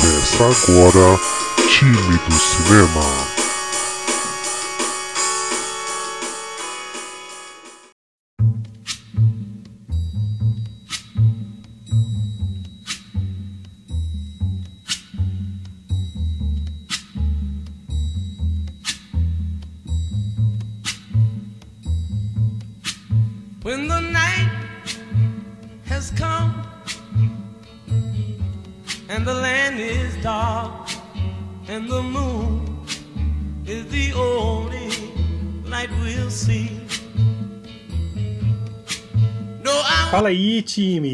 Começa agora Time do Cinema.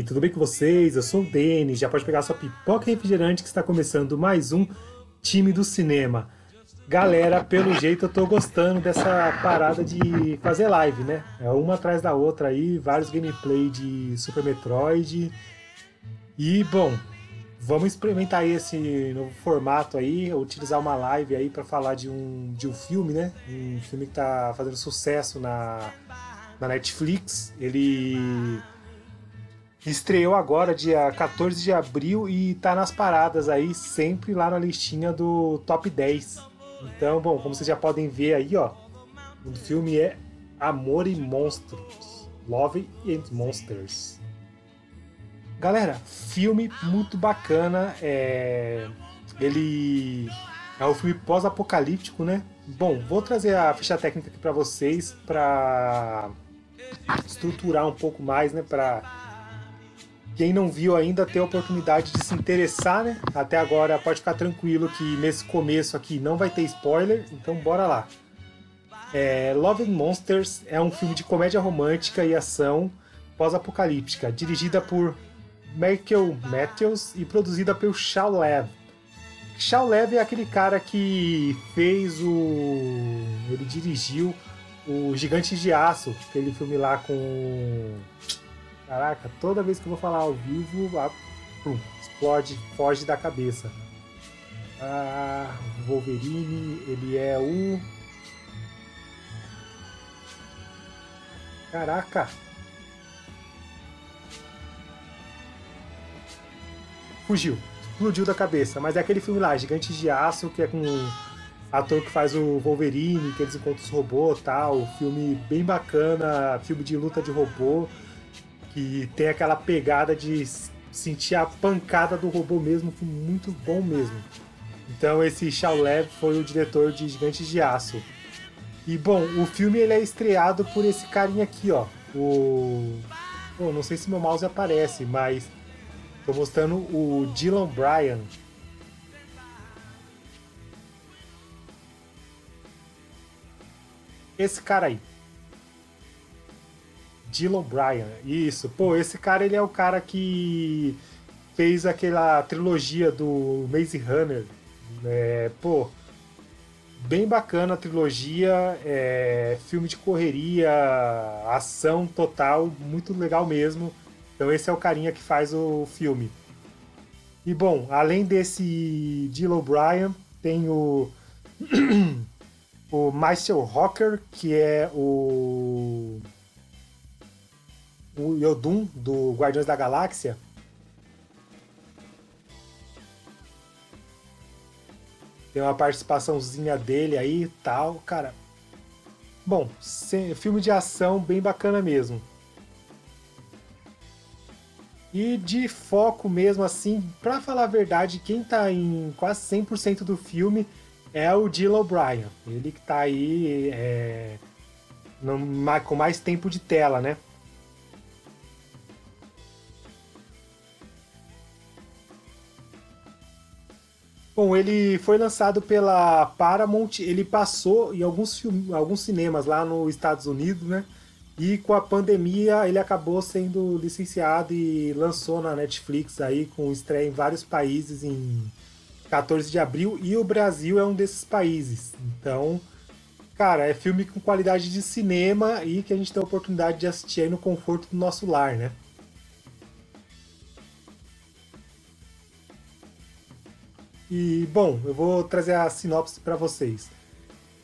Tudo bem com vocês? Eu sou o Denis, já pode pegar sua pipoca refrigerante que está começando mais um time do cinema. Galera, pelo jeito eu tô gostando dessa parada de fazer live, né? É uma atrás da outra aí, vários gameplay de Super Metroid. E bom, vamos experimentar aí esse novo formato aí, utilizar uma live aí para falar de um, de um filme, né? Um filme que tá fazendo sucesso na, na Netflix. Ele Estreou agora, dia 14 de abril, e tá nas paradas aí, sempre lá na listinha do top 10. Então, bom, como vocês já podem ver aí, ó, o filme é Amor e Monstros. Love and Monsters. Galera, filme muito bacana. É... Ele é um filme pós-apocalíptico, né? Bom, vou trazer a ficha técnica aqui para vocês para estruturar um pouco mais, né? Para quem não viu ainda tem a oportunidade de se interessar, né? Até agora pode ficar tranquilo que nesse começo aqui não vai ter spoiler, então bora lá. É, Love and Monsters é um filme de comédia romântica e ação pós-apocalíptica, dirigida por Michael Matthews e produzida pelo Shao Lev. Shao Lev é aquele cara que fez o. Ele dirigiu o Gigante de Aço, aquele filme lá com Caraca, toda vez que eu vou falar ao vivo, a, pum, explode, foge da cabeça. Ah, Wolverine, ele é o. Caraca! Fugiu, explodiu da cabeça. Mas é aquele filme lá, Gigantes de Aço, que é com o ator que faz o Wolverine, que eles encontram os robôs tal. Filme bem bacana, filme de luta de robô que tem aquela pegada de sentir a pancada do robô mesmo, foi muito bom mesmo. Então esse Shao Lev foi o diretor de Gigantes de Aço. E bom, o filme ele é estreado por esse carinha aqui, ó. O. Pô, não sei se meu mouse aparece, mas tô mostrando o Dylan Bryan. Esse cara aí. Dylan Bryan. Isso. Pô, esse cara ele é o cara que fez aquela trilogia do Maze Runner. É, pô, bem bacana a trilogia. É, filme de correria, ação total, muito legal mesmo. Então esse é o carinha que faz o filme. E bom, além desse Dylan Bryan, tem o o Michael Rocker, que é o o Yodun do Guardiões da Galáxia. Tem uma participaçãozinha dele aí e tal, cara. Bom, filme de ação bem bacana mesmo. E de foco mesmo assim, para falar a verdade, quem tá em quase 100% do filme é o Dylan O'Brien. Ele que tá aí é, no, com mais tempo de tela, né? Bom, ele foi lançado pela Paramount, ele passou em alguns, filmes, alguns cinemas lá nos Estados Unidos, né? E com a pandemia ele acabou sendo licenciado e lançou na Netflix aí com estreia em vários países em 14 de abril e o Brasil é um desses países. Então, cara, é filme com qualidade de cinema e que a gente tem a oportunidade de assistir aí no conforto do nosso lar, né? E, bom, eu vou trazer a sinopse para vocês.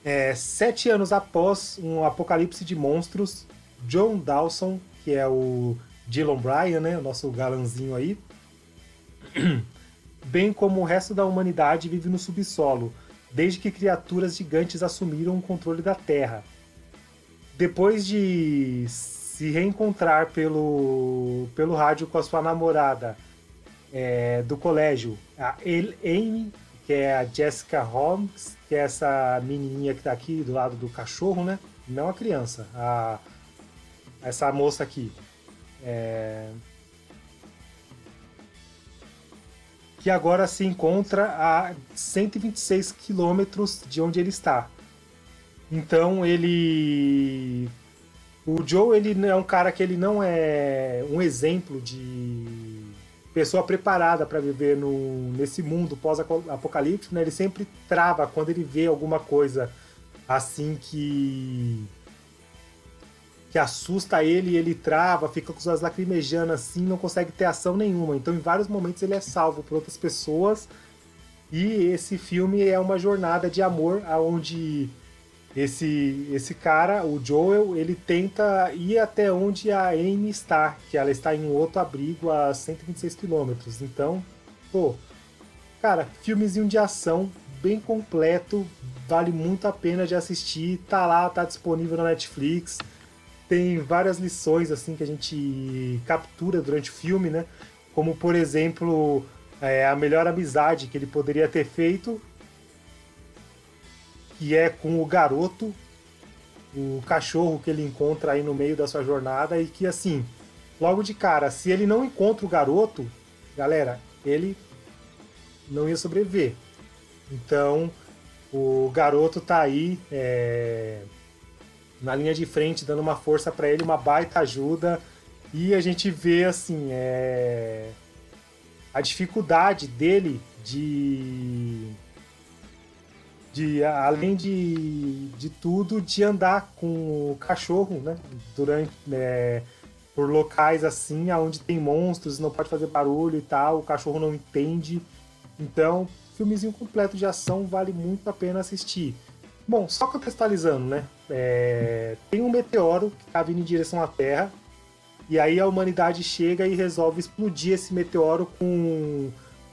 É, sete anos após um apocalipse de monstros, John Dawson, que é o Dylan Bryan, né, o nosso galanzinho aí, bem como o resto da humanidade vive no subsolo, desde que criaturas gigantes assumiram o controle da Terra. Depois de se reencontrar pelo, pelo rádio com a sua namorada é, do colégio, a Amy, que é a Jessica Holmes, que é essa menininha que tá aqui do lado do cachorro, né? Não a criança, a, essa moça aqui. É, que agora se encontra a 126 quilômetros de onde ele está. Então ele. O Joe ele é um cara que ele não é um exemplo de pessoa preparada para viver no, nesse mundo pós-apocalíptico, né? Ele sempre trava quando ele vê alguma coisa assim que que assusta ele, ele trava, fica com os olhos lacrimejando assim, não consegue ter ação nenhuma. Então, em vários momentos, ele é salvo por outras pessoas. E esse filme é uma jornada de amor, aonde esse esse cara, o Joel, ele tenta ir até onde a Amy está, que ela está em um outro abrigo a 126 quilômetros. Então, pô, cara, filmezinho de ação bem completo, vale muito a pena de assistir. Tá lá, tá disponível na Netflix tem várias lições assim que a gente captura durante o filme, né? Como por exemplo é, a melhor amizade que ele poderia ter feito, que é com o garoto, o cachorro que ele encontra aí no meio da sua jornada e que assim, logo de cara, se ele não encontra o garoto, galera, ele não ia sobreviver. Então o garoto tá aí é, na linha de frente, dando uma força para ele, uma baita ajuda. E a gente vê assim é... a dificuldade dele de de além de, de tudo de andar com o cachorro, né? Durante é, por locais assim, aonde tem monstros, não pode fazer barulho e tal, o cachorro não entende. Então, filmezinho completo de ação vale muito a pena assistir. Bom, só contextualizando, né? É, tem um meteoro que está vindo em direção à Terra, e aí a humanidade chega e resolve explodir esse meteoro com,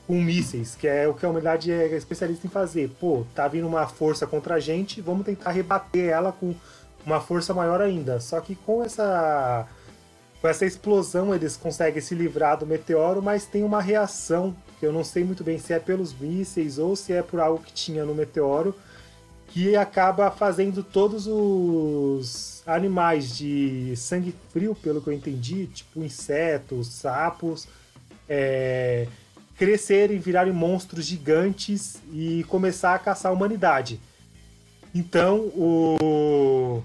com mísseis, que é o que a humanidade é especialista em fazer. Pô, tá vindo uma força contra a gente, vamos tentar rebater ela com uma força maior ainda. Só que com essa com essa explosão eles conseguem se livrar do meteoro, mas tem uma reação que eu não sei muito bem se é pelos mísseis ou se é por algo que tinha no meteoro que acaba fazendo todos os animais de sangue frio, pelo que eu entendi, tipo insetos, sapos, é, crescerem, virarem monstros gigantes e começar a caçar a humanidade. Então, o.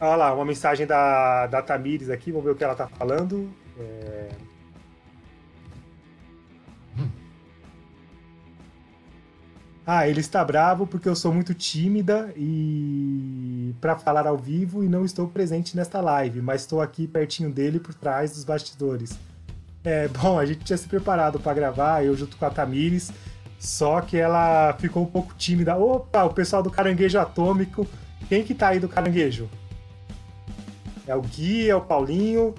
Olha lá, uma mensagem da, da Tamires aqui, vamos ver o que ela tá falando. É... Ah, ele está bravo porque eu sou muito tímida e para falar ao vivo e não estou presente nesta live, mas estou aqui pertinho dele por trás dos bastidores. É, bom, a gente tinha se preparado para gravar, eu junto com a Tamires, só que ela ficou um pouco tímida. Opa, o pessoal do Caranguejo Atômico. Quem que tá aí do Caranguejo? É o Gui, é o Paulinho,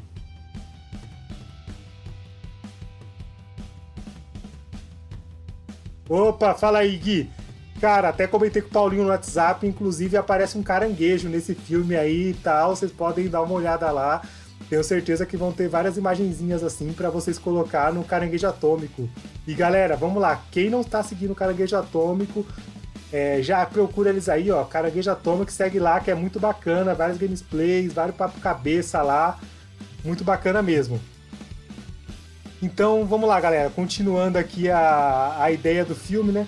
Opa, fala aí, Gui. Cara, até comentei com o Paulinho no WhatsApp, inclusive aparece um caranguejo nesse filme aí e tal, vocês podem dar uma olhada lá. Tenho certeza que vão ter várias imagenzinhas assim para vocês colocar no Caranguejo Atômico. E galera, vamos lá, quem não tá seguindo o Caranguejo Atômico, é, já procura eles aí, ó, Caranguejo Atômico, segue lá que é muito bacana, vários gameplays, vários papo cabeça lá, muito bacana mesmo. Então vamos lá, galera. Continuando aqui a, a ideia do filme, né?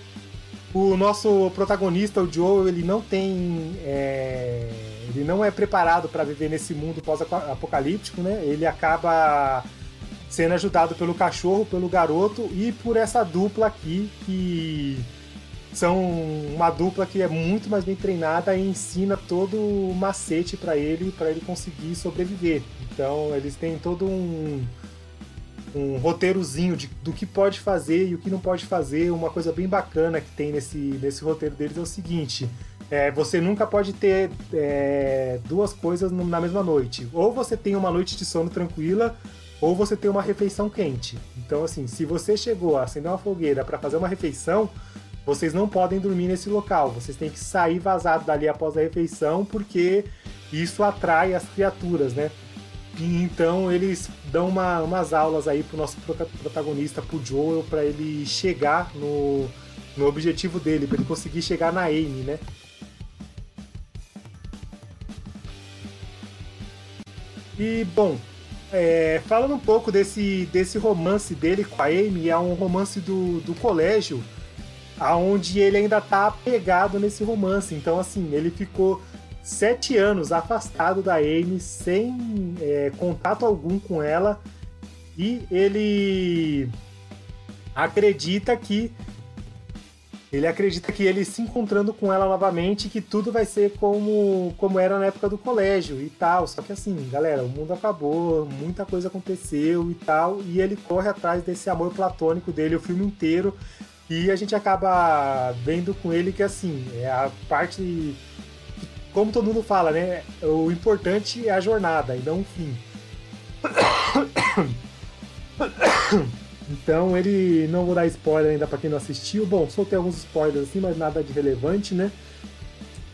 O nosso protagonista, o Joe, ele não tem. É, ele não é preparado para viver nesse mundo pós-apocalíptico, né? Ele acaba sendo ajudado pelo cachorro, pelo garoto e por essa dupla aqui que são uma dupla que é muito mais bem treinada e ensina todo o macete para ele para ele conseguir sobreviver. Então eles têm todo um um roteirozinho de, do que pode fazer e o que não pode fazer. Uma coisa bem bacana que tem nesse, nesse roteiro deles é o seguinte: é, você nunca pode ter é, duas coisas na mesma noite. Ou você tem uma noite de sono tranquila, ou você tem uma refeição quente. Então, assim, se você chegou a acender uma fogueira para fazer uma refeição, vocês não podem dormir nesse local. Vocês têm que sair vazado dali após a refeição, porque isso atrai as criaturas, né? E então eles dão uma, umas aulas aí pro nosso protagonista, pro Joel, para ele chegar no, no objetivo dele, para ele conseguir chegar na Amy, né? E bom, é, falando um pouco desse, desse romance dele com a Amy, é um romance do, do colégio, aonde ele ainda tá apegado nesse romance. Então, assim, ele ficou sete anos afastado da Amy, sem é, contato algum com ela, e ele acredita que ele acredita que ele se encontrando com ela novamente, que tudo vai ser como, como era na época do colégio e tal. Só que assim, galera, o mundo acabou, muita coisa aconteceu e tal, e ele corre atrás desse amor platônico dele o filme inteiro. E a gente acaba vendo com ele que assim, é a parte como todo mundo fala, né? O importante é a jornada e não o fim. Então ele não vou dar spoiler ainda para quem não assistiu. Bom, soltei alguns spoilers assim, mas nada de relevante, né?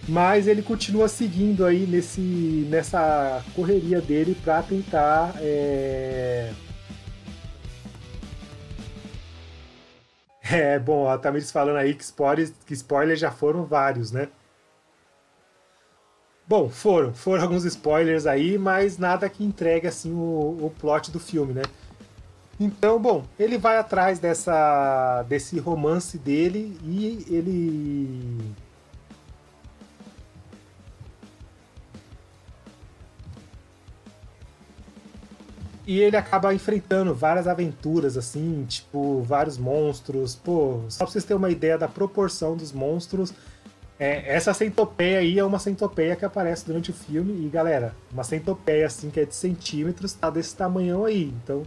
Mas ele continua seguindo aí nesse, nessa correria dele para tentar é... É, bom, a Tamiris falando aí que spoilers, que spoilers já foram vários, né? Bom, foram, foram alguns spoilers aí, mas nada que entregue assim o, o plot do filme, né? Então, bom, ele vai atrás dessa desse romance dele e ele E ele acaba enfrentando várias aventuras, assim, tipo, vários monstros. Pô, só pra vocês terem uma ideia da proporção dos monstros, é, essa centopeia aí é uma centopeia que aparece durante o filme. E galera, uma centopeia assim que é de centímetros tá desse tamanhão aí. Então,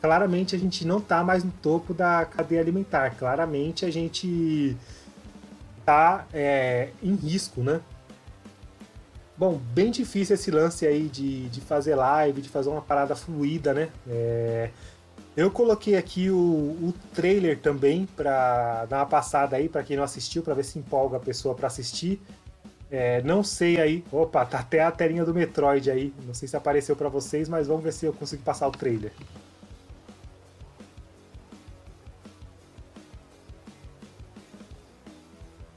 claramente a gente não tá mais no topo da cadeia alimentar. Claramente a gente tá é, em risco, né? Bom, bem difícil esse lance aí de, de fazer live, de fazer uma parada fluida, né? É, eu coloquei aqui o, o trailer também para dar uma passada aí para quem não assistiu, para ver se empolga a pessoa para assistir. É, não sei aí. Opa, tá até a telinha do Metroid aí. Não sei se apareceu para vocês, mas vamos ver se eu consigo passar o trailer.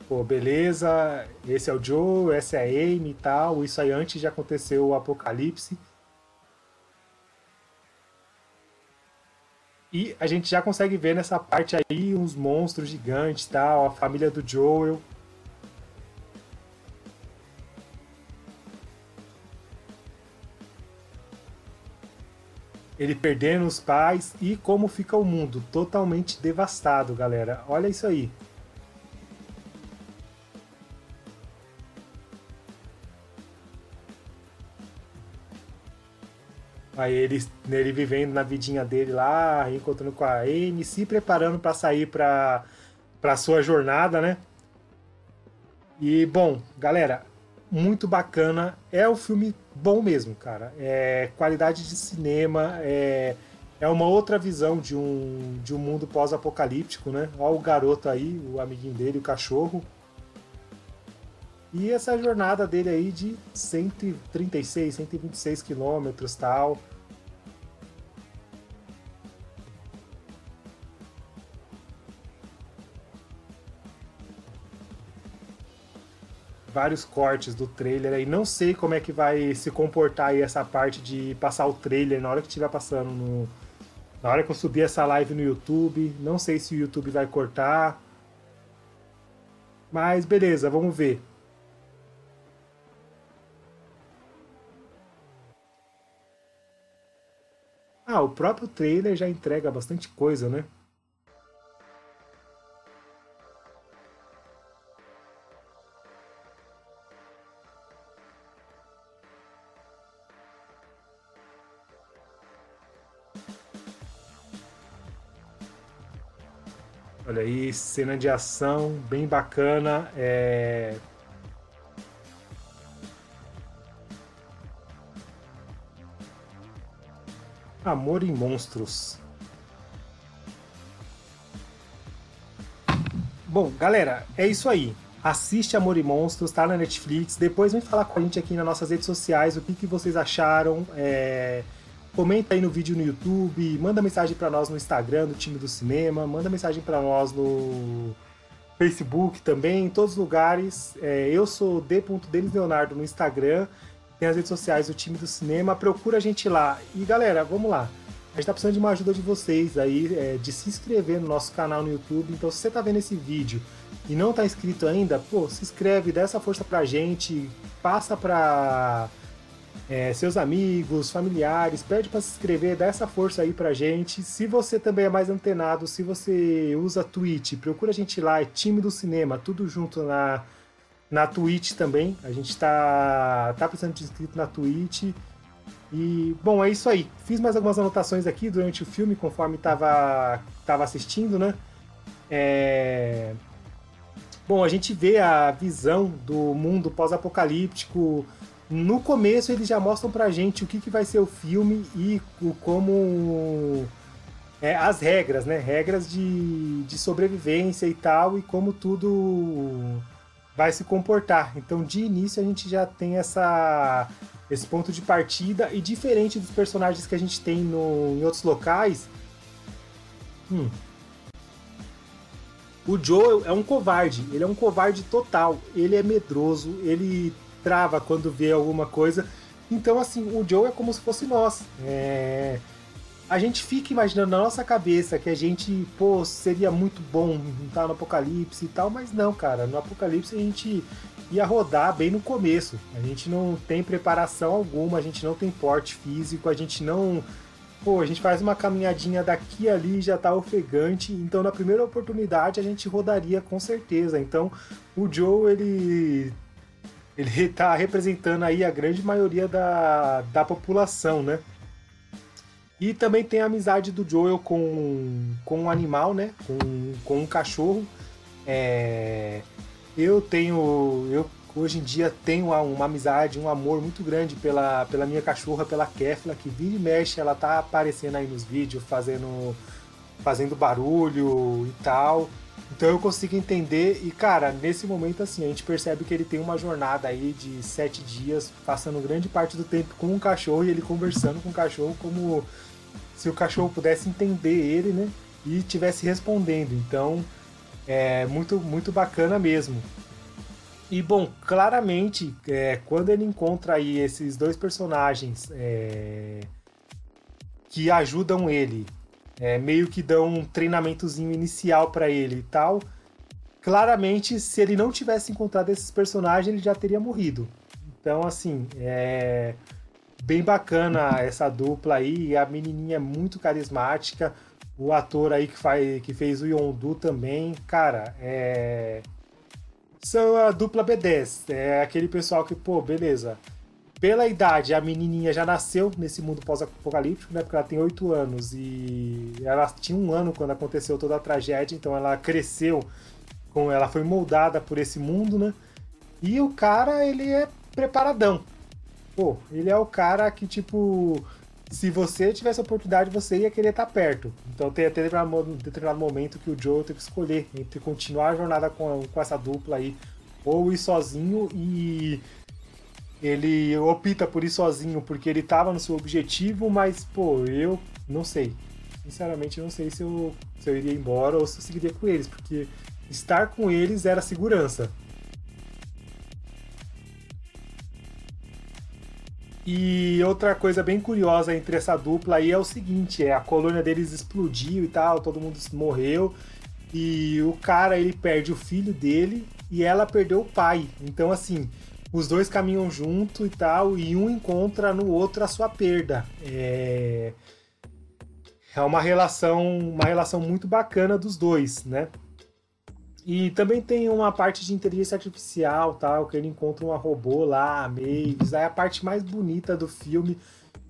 Pô, beleza. Esse é o Joe, essa é a Amy e tal. Isso aí antes de acontecer o apocalipse. E a gente já consegue ver nessa parte aí uns monstros gigantes, tal, a família do Joel. Ele perdendo os pais e como fica o mundo totalmente devastado, galera. Olha isso aí. Aí ele, ele vivendo na vidinha dele lá, encontrando com a Amy, se preparando para sair para para sua jornada, né? E bom, galera, muito bacana. É um filme bom mesmo, cara. É qualidade de cinema, é, é uma outra visão de um, de um mundo pós-apocalíptico, né? Olha o garoto aí, o amiguinho dele, o cachorro. E essa jornada dele aí de 136, 126 quilômetros tal. Vários cortes do trailer aí. Não sei como é que vai se comportar aí essa parte de passar o trailer na hora que estiver passando no. Na hora que eu subir essa live no YouTube. Não sei se o YouTube vai cortar. Mas beleza, vamos ver. Ah, o próprio trailer já entrega bastante coisa, né? Olha aí, cena de ação bem bacana. É... Amor em Monstros. Bom, galera, é isso aí. Assiste Amor e Monstros, tá na Netflix. Depois vem falar com a gente aqui nas nossas redes sociais o que, que vocês acharam. É... Comenta aí no vídeo no YouTube, manda mensagem para nós no Instagram do time do cinema, manda mensagem para nós no Facebook também, em todos os lugares. É, eu sou d.denis Leonardo no Instagram, tem as redes sociais do time do cinema, procura a gente lá. E galera, vamos lá. A gente tá precisando de uma ajuda de vocês aí, é, de se inscrever no nosso canal no YouTube. Então, se você tá vendo esse vídeo e não tá inscrito ainda, pô, se inscreve, dá essa força pra gente, passa pra é, seus amigos, familiares, pede para se inscrever, dá essa força aí pra gente. Se você também é mais antenado, se você usa Twitch, procura a gente lá, é time do cinema, tudo junto na, na Twitch também. A gente tá, tá precisando de inscrito na Twitch. E, bom, é isso aí. Fiz mais algumas anotações aqui durante o filme, conforme tava, tava assistindo, né? É... Bom, a gente vê a visão do mundo pós-apocalíptico no começo eles já mostram pra gente o que, que vai ser o filme e o como é, as regras, né? Regras de, de sobrevivência e tal, e como tudo vai se comportar. Então, de início, a gente já tem essa, esse ponto de partida, e diferente dos personagens que a gente tem no, em outros locais. Hum, o Joe é um covarde, ele é um covarde total, ele é medroso, ele trava quando vê alguma coisa. Então, assim, o Joe é como se fosse nós. É... A gente fica imaginando na nossa cabeça que a gente, pô, seria muito bom estar no Apocalipse e tal, mas não, cara. No Apocalipse a gente ia rodar bem no começo. A gente não tem preparação alguma, a gente não tem porte físico, a gente não. Pô, a gente faz uma caminhadinha daqui ali já tá ofegante. Então, na primeira oportunidade, a gente rodaria com certeza. Então, o Joe, ele ele está representando aí a grande maioria da, da população, né? E também tem a amizade do Joel com, com um animal, né? Com, com um cachorro. É, eu tenho. Eu hoje em dia tenho uma, uma, amizade, um amor muito grande pela, pela minha cachorra, pela Kefla, que vira e mexe, ela tá aparecendo aí nos vídeos, fazendo, fazendo barulho e tal. Então eu consigo entender, e cara, nesse momento assim, a gente percebe que ele tem uma jornada aí de sete dias, passando grande parte do tempo com o cachorro e ele conversando com o cachorro como se o cachorro pudesse entender ele, né? E estivesse respondendo. Então é muito, muito bacana mesmo. E bom, claramente, é, quando ele encontra aí esses dois personagens é, que ajudam ele é, meio que dão um treinamentozinho inicial para ele e tal. Claramente, se ele não tivesse encontrado esses personagens, ele já teria morrido. Então, assim, é bem bacana essa dupla aí. A menininha é muito carismática. O ator aí que, faz, que fez o Yondu também, cara, é. São a dupla B10. É aquele pessoal que, pô, beleza pela idade, a menininha já nasceu nesse mundo pós-apocalíptico, né? Porque ela tem oito anos e ela tinha um ano quando aconteceu toda a tragédia, então ela cresceu, com ela foi moldada por esse mundo, né? E o cara, ele é preparadão. Pô, ele é o cara que, tipo, se você tivesse a oportunidade, você ia querer estar perto. Então tem até um determinado momento que o Joe tem que escolher entre continuar a jornada com, com essa dupla aí, ou ir sozinho e ele opta por ir sozinho porque ele tava no seu objetivo, mas, pô, eu não sei. Sinceramente, eu não sei se eu, se eu iria embora ou se eu seguiria com eles, porque estar com eles era segurança. E outra coisa bem curiosa entre essa dupla aí é o seguinte, é a colônia deles explodiu e tal, todo mundo morreu e o cara ele perde o filho dele e ela perdeu o pai. Então assim, os dois caminham junto e tal, e um encontra no outro a sua perda. É, é uma relação, uma relação muito bacana dos dois, né? E também tem uma parte de inteligência artificial, tal, que ele encontra uma robô lá, Mavis, é a parte mais bonita do filme.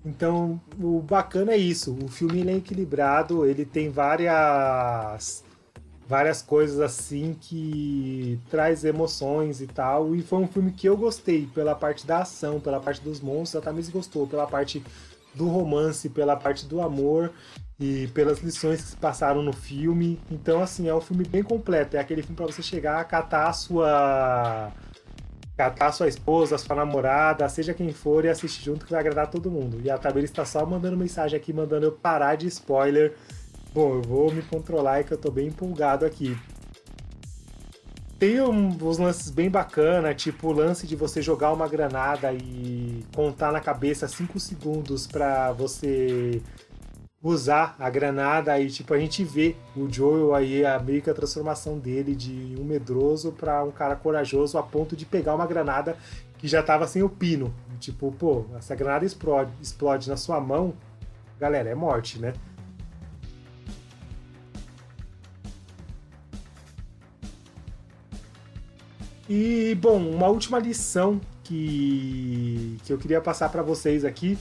Então, o bacana é isso, o filme é equilibrado, ele tem várias várias coisas assim que traz emoções e tal. E foi um filme que eu gostei pela parte da ação, pela parte dos monstros, a Thames gostou pela parte do romance, pela parte do amor e pelas lições que se passaram no filme. Então, assim, é um filme bem completo. É aquele filme para você chegar, catar a sua. catar sua esposa, a sua namorada, seja quem for, e assistir junto que vai agradar todo mundo. E a Tabela está só mandando mensagem aqui, mandando eu parar de spoiler. Bom, eu vou me controlar e que eu tô bem empolgado aqui. Tem uns lances bem bacana, tipo o lance de você jogar uma granada e contar na cabeça 5 segundos para você usar a granada e tipo a gente vê o Joel aí a meio que a transformação dele de um medroso para um cara corajoso a ponto de pegar uma granada que já tava sem o pino. Tipo, pô, essa granada explode, explode na sua mão, galera, é morte, né? E bom, uma última lição que, que eu queria passar para vocês aqui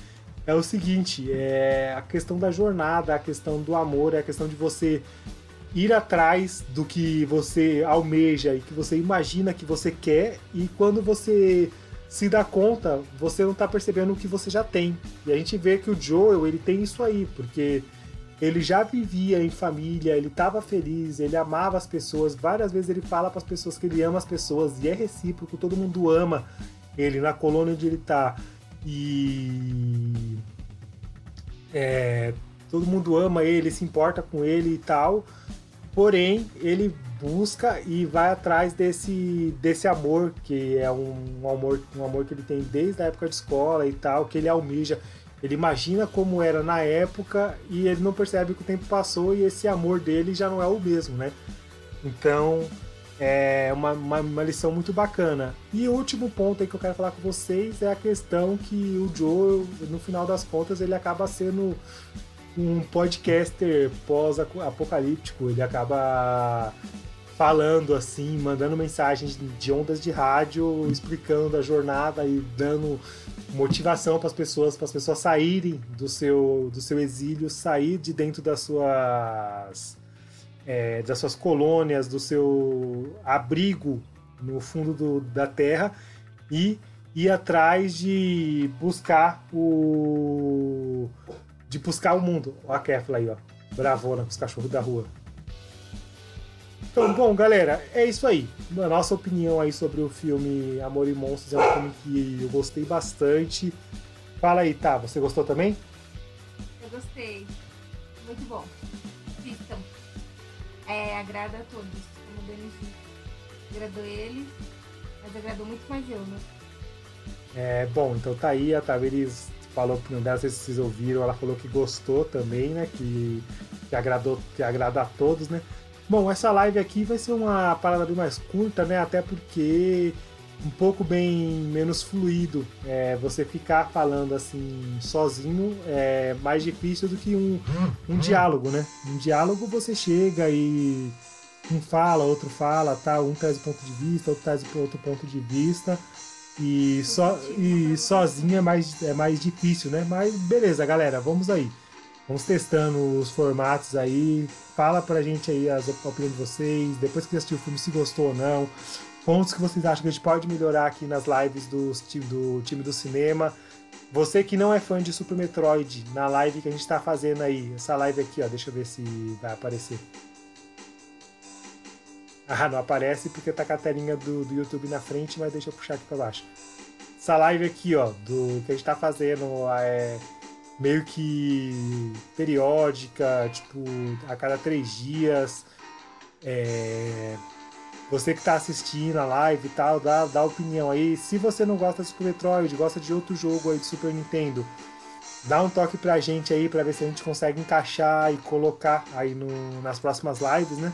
é o seguinte: é a questão da jornada, a questão do amor, é a questão de você ir atrás do que você almeja e que você imagina que você quer, e quando você se dá conta, você não está percebendo o que você já tem. E a gente vê que o Joel ele tem isso aí, porque ele já vivia em família, ele estava feliz, ele amava as pessoas. Várias vezes ele fala para as pessoas que ele ama as pessoas e é recíproco, todo mundo ama ele na colônia onde ele está. E é, todo mundo ama ele, se importa com ele e tal. Porém, ele busca e vai atrás desse, desse amor, que é um, um, amor, um amor que ele tem desde a época de escola e tal, que ele almeja. Ele imagina como era na época e ele não percebe que o tempo passou e esse amor dele já não é o mesmo, né? Então, é uma, uma, uma, lição muito bacana. E o último ponto aí que eu quero falar com vocês é a questão que o Joe, no final das contas, ele acaba sendo um podcaster pós-apocalíptico. Ele acaba falando assim, mandando mensagens de ondas de rádio, explicando a jornada e dando motivação para as pessoas, para as pessoas saírem do seu, do seu exílio, sair de dentro das suas é, das suas colônias, do seu abrigo no fundo do, da terra e ir atrás de buscar o de buscar o mundo. Ó a Kefla aí, ó. Bravona com os cachorros da rua. Então, bom, galera, é isso aí. A nossa opinião aí sobre o filme Amor e Monstros é um filme que eu gostei bastante. Fala aí, tá? Você gostou também? Eu gostei. Muito bom é, agrada a todos, como o Denis Agradou ele, mas agradou muito mais eu, né? É, bom, então tá aí, a Tavares falou a opinião dela, não sei se vocês ouviram, ela falou que gostou também, né? Que, que agradou, que agrada a todos, né? Bom, essa live aqui vai ser uma parada bem mais curta, né? Até porque um pouco bem menos fluido. É, você ficar falando assim sozinho é mais difícil do que um, um diálogo, né? Um diálogo você chega e um fala, outro fala, tá? Um traz o ponto de vista, outro traz outro ponto de vista. E, so, e sozinho é mais, é mais difícil, né? Mas beleza, galera, vamos aí. Vamos testando os formatos aí. Fala pra gente aí as opiniões de vocês. Depois que assistiu o filme, se gostou ou não pontos que vocês acham que a gente pode melhorar aqui nas lives do, do time do cinema. Você que não é fã de Super Metroid, na live que a gente está fazendo aí, essa live aqui, ó, deixa eu ver se vai aparecer. Ah, não aparece porque tá com a telinha do, do YouTube na frente, mas deixa eu puxar aqui para baixo. Essa live aqui, ó, do que a gente tá fazendo é meio que periódica, tipo, a cada três dias. É, você que está assistindo a live e tal, dá, dá opinião aí. Se você não gosta de Super Metroid, gosta de outro jogo aí de Super Nintendo, dá um toque pra gente aí pra ver se a gente consegue encaixar e colocar aí no, nas próximas lives, né?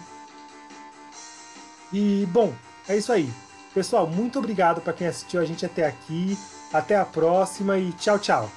E bom, é isso aí. Pessoal, muito obrigado para quem assistiu a gente até aqui. Até a próxima e tchau, tchau.